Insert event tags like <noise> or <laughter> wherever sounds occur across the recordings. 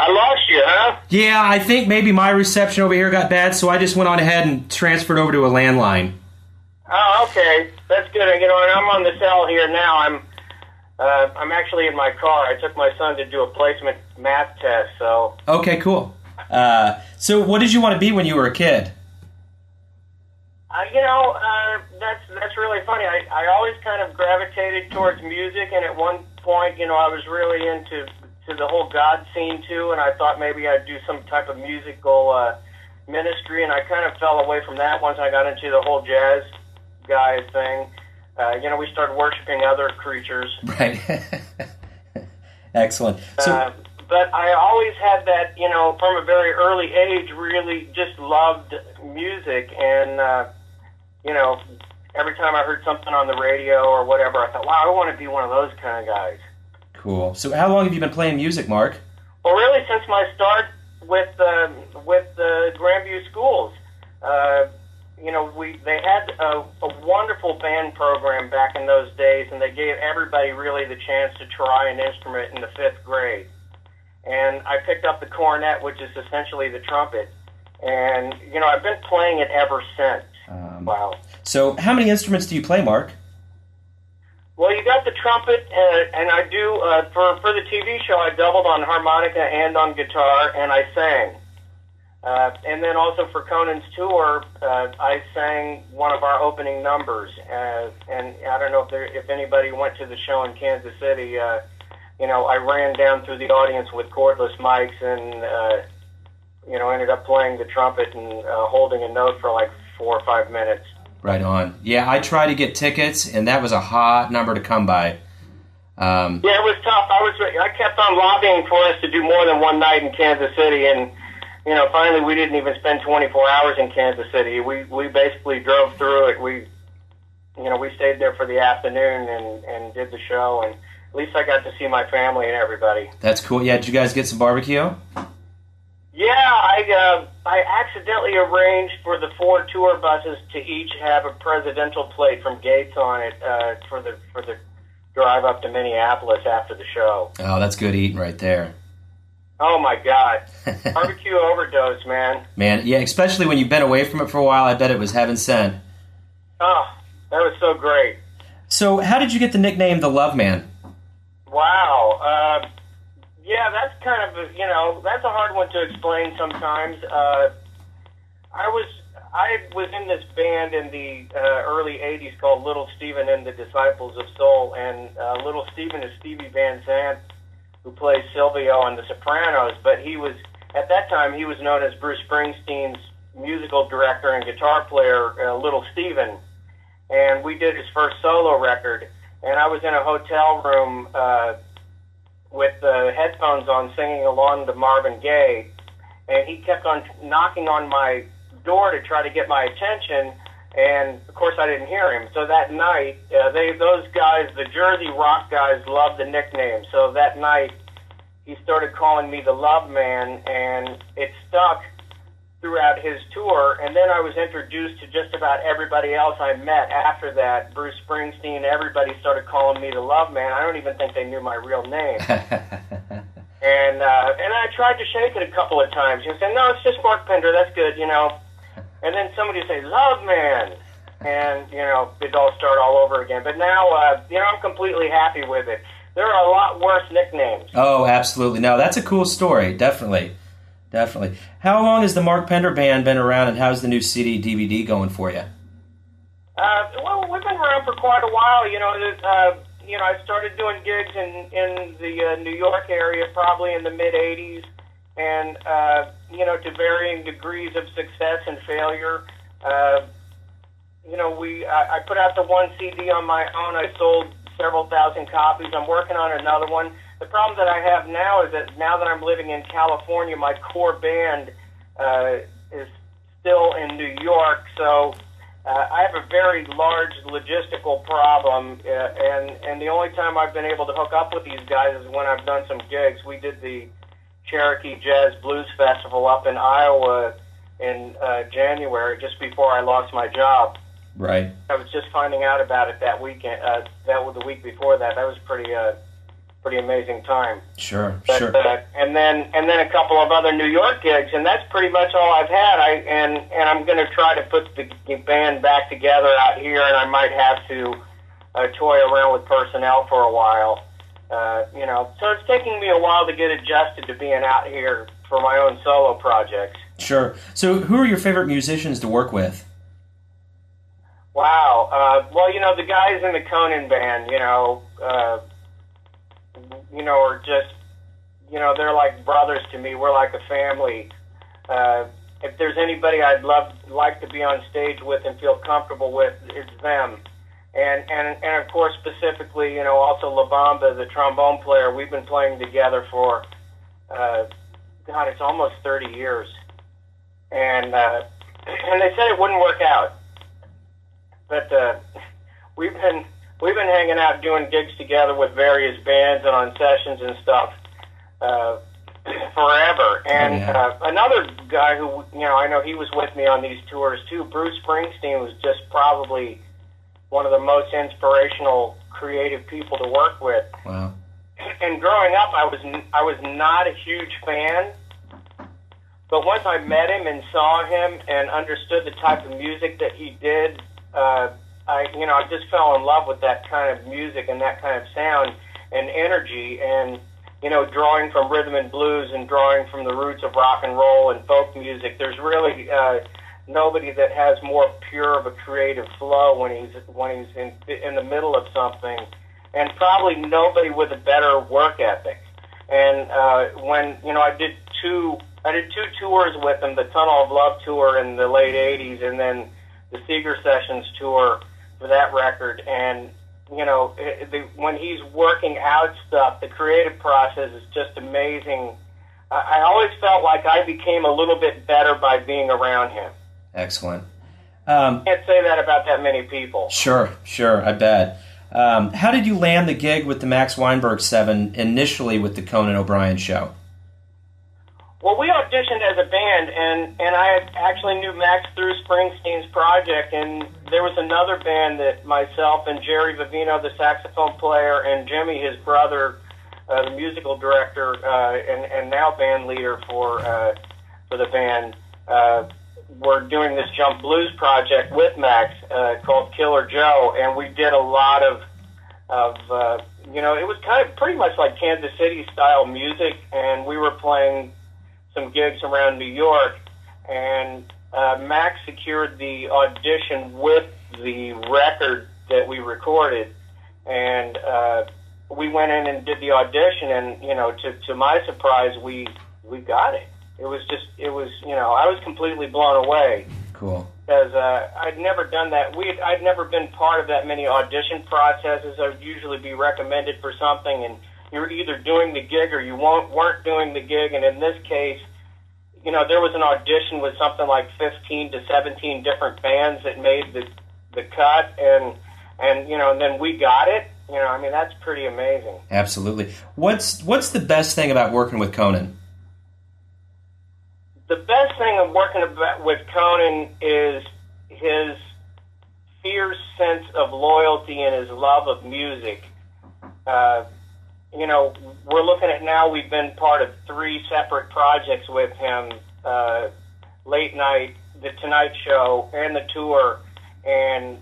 I lost you, huh? Yeah, I think maybe my reception over here got bad, so I just went on ahead and transferred over to a landline. Oh, okay. That's good. You know, I'm on the cell here now. I'm uh, I'm actually in my car. I took my son to do a placement math test, so. Okay, cool. Uh, so, what did you want to be when you were a kid? Uh, you know, uh, that's that's really funny. I, I always kind of gravitated towards music, and at one point, you know, I was really into to the whole God scene too, and I thought maybe I'd do some type of musical uh, ministry, and I kind of fell away from that once I got into the whole jazz guy thing. Uh, you know, we started worshiping other creatures. <laughs> Right. Excellent. So, uh, but I always had that, you know, from a very early age, really just loved music, and uh, you know, every time I heard something on the radio or whatever, I thought, wow, I want to be one of those kind of guys. Cool. So, how long have you been playing music, Mark? Well, really, since my start with uh, with the Grandview schools, uh, you know, we they had a, a wonderful band program back in those days, and they gave everybody really the chance to try an instrument in the fifth grade. And I picked up the cornet, which is essentially the trumpet, and you know, I've been playing it ever since. Um, Wow. So, how many instruments do you play, Mark? Well, you got the trumpet, uh, and I do uh, for for the TV show. I doubled on harmonica and on guitar, and I sang. Uh, and then also for Conan's tour, uh, I sang one of our opening numbers. Uh, and I don't know if there, if anybody went to the show in Kansas City. Uh, you know, I ran down through the audience with cordless mics, and uh, you know, ended up playing the trumpet and uh, holding a note for like four or five minutes. Right on. Yeah, I tried to get tickets, and that was a hot number to come by. Um, Yeah, it was tough. I was I kept on lobbying for us to do more than one night in Kansas City, and you know, finally we didn't even spend 24 hours in Kansas City. We we basically drove through it. We, you know, we stayed there for the afternoon and and did the show, and at least I got to see my family and everybody. that's cool. Yeah, did you guys get some barbecue? Yeah, I uh, I accidentally arranged for the four tour buses to each have a presidential plate from Gates on it uh, for the for the drive up to Minneapolis after the show. Oh, that's good eating right there. Oh my God, <laughs> barbecue overdose, man! Man, yeah, especially when you've been away from it for a while, I bet it was heaven sent. Oh, that was so great. So, how did you get the nickname the Love Man? Wow. Uh, yeah, that's kind of you know that's a hard one to explain sometimes. Uh, I was I was in this band in the uh, early '80s called Little Steven and the Disciples of Soul, and uh, Little Steven is Stevie Van Zandt, who plays Silvio on The Sopranos. But he was at that time he was known as Bruce Springsteen's musical director and guitar player, uh, Little Steven, and we did his first solo record. And I was in a hotel room. Uh, with the headphones on singing along to Marvin Gaye, and he kept on knocking on my door to try to get my attention, and of course I didn't hear him. So that night, uh, they those guys, the Jersey rock guys, loved the nickname. So that night, he started calling me the Love Man, and it stuck throughout his tour. And then I was introduced to just about everybody else I met after that. Bruce Springsteen, everybody started calling me the Love Man. I don't even think they knew my real name. <laughs> And uh, and I tried to shake it a couple of times. You said, "No, it's just Mark Pender. That's good," you know. And then somebody would say, "Love man," and you know, it'd all start all over again. But now, uh, you know, I'm completely happy with it. There are a lot worse nicknames. Oh, absolutely. No, that's a cool story. Definitely. Definitely. How long has the Mark Pender Band been around, and how's the new CD DVD going for you? Uh, well, we've been around for quite a while. You know, uh, you know, I started doing gigs in in the uh, New York area probably in the mid '80s, and uh, you know, to varying degrees of success and failure. Uh, you know, we I, I put out the one CD on my own. I sold several thousand copies. I'm working on another one. The problem that I have now is that now that I'm living in California, my core band uh, is still in New York, so uh, I have a very large logistical problem, uh, and and the only time I've been able to hook up with these guys is when I've done some gigs. We did the Cherokee Jazz Blues Festival up in Iowa in uh, January, just before I lost my job. Right. I was just finding out about it that weekend. Uh, that was the week before that. That was pretty uh, pretty amazing time. Sure, But, sure. Uh, and then and then a couple of other New York gigs, and that's pretty much all I've had. I and and I'm going to try to put the band back together out here, and I might have to uh, toy around with personnel for a while. Uh, you know, so it's taking me a while to get adjusted to being out here for my own solo projects. Sure. So, who are your favorite musicians to work with? Wow. Uh, well, you know, the guys in the Conan band, you know, uh, you know, are just, you know, they're like brothers to me. We're like a family. Uh, if there's anybody I'd love like to be on stage with and feel comfortable with, it's them. And and and of course, specifically, you know, also La Bamba, the trombone player. We've been playing together for, uh, God, it's almost 30 years. And uh, <clears throat> and they said it wouldn't work out but uh, we've been we've been hanging out doing gigs together with various bands and on sessions and stuff uh, <clears throat> forever. And Oh, yeah. uh, another guy who you know I know he was with me on these tours too. Bruce Springsteen was just probably one of the most inspirational, creative people to work with. Wow. And growing up, I was I was not a huge fan. But once I met him and saw him and understood the type of music that he did, uh, I you know I just fell in love with that kind of music and that kind of sound and energy and you know drawing from rhythm and blues and drawing from the roots of rock and roll and folk music. There's really uh, nobody that has more pure of a creative flow when he's when he's in in the middle of something, and probably nobody with a better work ethic. And uh, when you know I did two I did two tours with him, the Tunnel of Love tour in the late '80s, and then the Seeger Sessions tour for that record. And you know, it, the, when he's working out stuff, the creative process is just amazing. I, I always felt like I became a little bit better by being around him. Excellent. Um, Can't say that about that many people. sure, sure. I bet. Um, how did you land the gig with the Max Weinberg Seven initially with the Conan O'Brien show? Well, we auditioned as a band, and and I actually knew Max through Springsteen's project, and there was another band that myself and Jerry Vivino, the saxophone player, and Jimmy, his brother, uh, the musical director, uh, and and now band leader for uh, for the band, uh, were doing this jump blues project with Max uh, called Killer Joe, and we did a lot of of uh, you know it was kind of pretty much like Kansas City style music, and we were playing some gigs around New York, and uh, Max secured the audition with the record that we recorded, and uh, we went in and did the audition, and you know, to to my surprise, we we got it. It was just, it was, you know, I was completely blown away Cool. because uh, I'd never done that. We I'd never been part of that many audition processes. I'd usually be recommended for something, and you're either doing the gig or you won't, weren't doing the gig. And in this case, you know, there was an audition with something like 15 to 17 different bands that made the the cut, and and you know, and then we got it. You know, I mean, that's pretty amazing. Absolutely. What's what's the best thing about working with Conan? the best thing of working with Conan is his fierce sense of loyalty and his love of music. Uh, you know, we're looking at now. We've been part of three separate projects with him: uh, late night, the Tonight Show, and the tour. And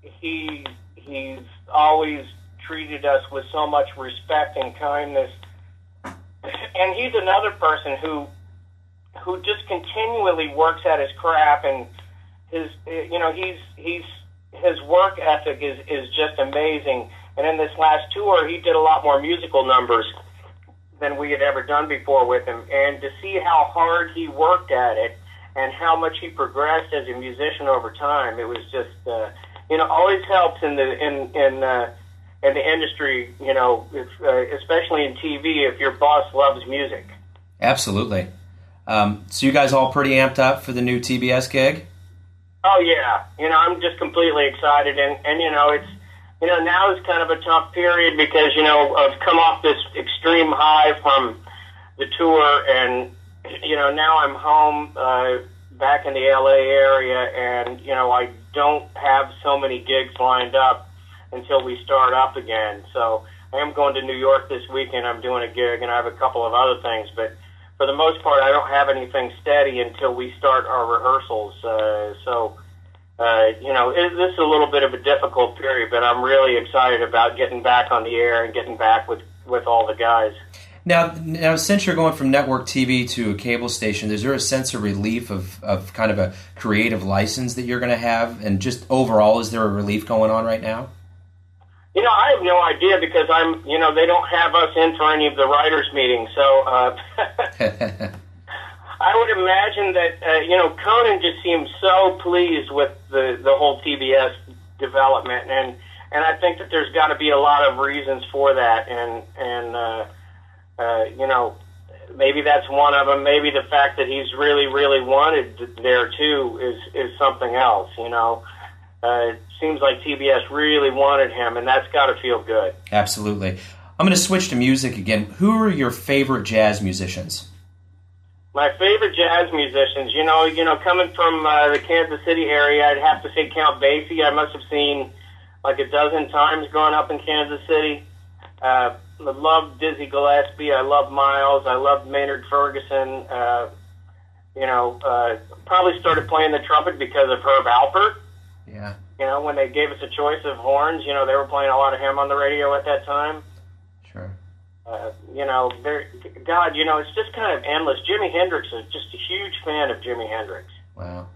he he's always treated us with so much respect and kindness. And he's another person who who just continually works at his craft and his you know he's he's his work ethic is is just amazing and in this last tour he did a lot more musical numbers than we had ever done before with him and to see how hard he worked at it and how much he progressed as a musician over time it was just uh, you know always helps in the in in uh, in the industry you know if, uh, especially in TV if your boss loves music Absolutely. Um, so you guys all pretty amped up for the new TBS gig? Oh yeah, you know I'm just completely excited, and and you know it's you know now is kind of a tough period because you know I've come off this extreme high from the tour, and you know now I'm home uh, back in the LA area, and you know I don't have so many gigs lined up until we start up again. So I am going to New York this weekend. I'm doing a gig, and I have a couple of other things, but for the most part, I don't have anything steady until we start our rehearsals. Uh, so, uh, you know, it, this is a little bit of a difficult period, but I'm really excited about getting back on the air and getting back with with all the guys. Now, now, since you're going from network TV to a cable station, is there a sense of relief of, of kind of a creative license that you're going to have, and just overall, is there a relief going on right now? You know, I have no idea because I'm, you know, they don't have us in for any of the writers' meetings. So uh, <laughs> <laughs> I would imagine that, uh, you know, Conan just seems so pleased with the the whole TBS development, and and I think that there's got to be a lot of reasons for that, and and uh, uh, you know, maybe that's one of them. Maybe the fact that he's really, really wanted there too is is something else. You know, uh, it seems like TBS really wanted him, and that's got to feel good. Absolutely. I'm going to switch to music again. Who are your favorite jazz musicians? My favorite jazz musicians, you know, you know, coming from uh, the Kansas City area, I'd have to say Count Basie. I must have seen like a dozen times growing up in Kansas City. Uh, I love Dizzy Gillespie. I love Miles. I love Maynard Ferguson. Uh, you know, uh, probably started playing the trumpet because of Herb Alpert. Yeah. You know, when they gave us a choice of horns, you know, they were playing a lot of him on the radio at that time. Uh, you know, there, God, you know, it's just kind of endless. Jimi Hendrix is just a huge fan of Jimi Hendrix. Wow.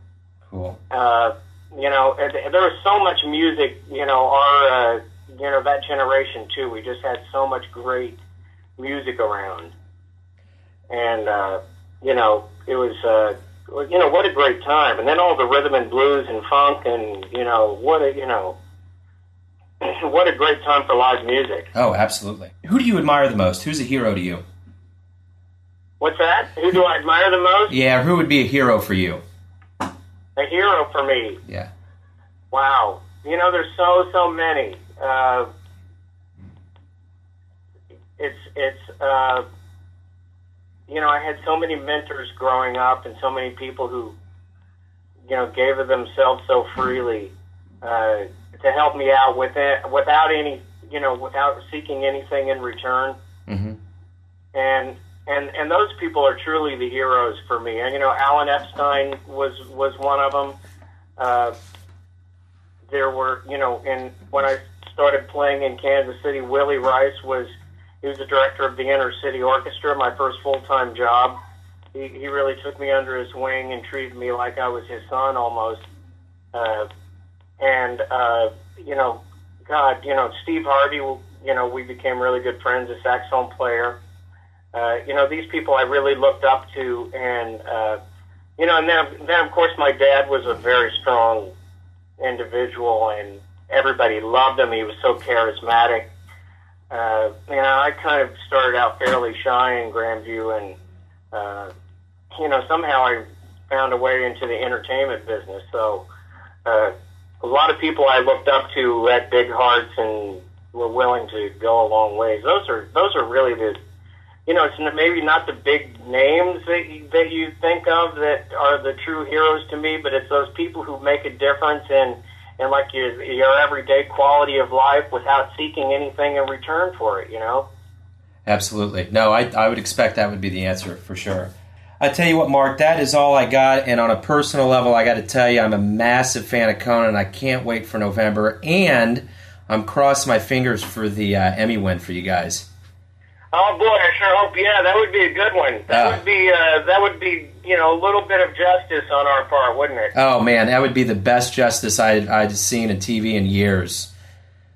Cool. Uh, you know, there was so much music. You know, our uh, you know that generation too. We just had so much great music around, and uh, you know it was uh, you know what a great time. And then all the rhythm and blues and funk, and you know what a you know <laughs> what a great time for live music. Oh, absolutely. Who do you admire the most? Who's a hero to you? What's that? Who do I admire the most? Yeah, who would be a hero for you? A hero for me. Yeah. Wow. You know, there's so so many uh, it's it's uh, you know I had so many mentors growing up and so many people who you know gave of themselves so freely uh, to help me out with it without any you know without seeking anything in return mm-hmm. and and and those people are truly the heroes for me and you know Alan Epstein was was one of them uh, there were you know and when I started playing in Kansas City, Willie Rice was he was the director of the Inner City Orchestra, my first full time job. He he really took me under his wing and treated me like I was his son almost. Uh, and uh, you know, God, you know, Steve Harvey, you know, we became really good friends, a saxophone player. Uh, you know, these people I really looked up to, and uh, you know, and then then of course my dad was a very strong individual and everybody loved him. He was so charismatic. Uh, you know, I kind of started out fairly shy in Grandview, and uh, you know, somehow I found a way into the entertainment business. So, uh, a lot of people I looked up to had big hearts and were willing to go a long ways. Those are those are really the, you know, it's maybe not the big names that you, that you think of that are the true heroes to me, but it's those people who make a difference and and like your your everyday quality of life without seeking anything in return for it. You know. Absolutely. No, I I would expect that would be the answer for sure. I tell you what, Mark, that is all I got. And on a personal level, I got to tell you, I'm a massive fan of Conan. I can't wait for November, and I'm crossing my fingers for the uh, Emmy win for you guys. Oh boy, I sure hope. Yeah, that would be a good one. That uh, would be uh, that would be you know a little bit of justice on our part, wouldn't it? Oh man, that would be the best justice I'd, I'd seen in TV in years.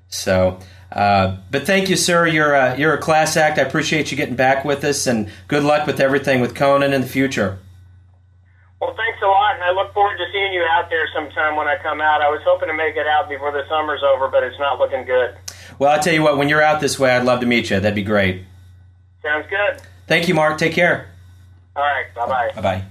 So, uh, but thank you, sir. You're a, you're a class act. I appreciate you getting back with us, and good luck with everything with Conan in the future. Well, thanks a lot, and I look forward to seeing you out there sometime when I come out. I was hoping to make it out before the summer's over, but it's not looking good. Well, I'll tell you what, when you're out this way, I'd love to meet you. That'd be great. Sounds good. Thank you, Mark. Take care. All right. Bye bye. Bye bye.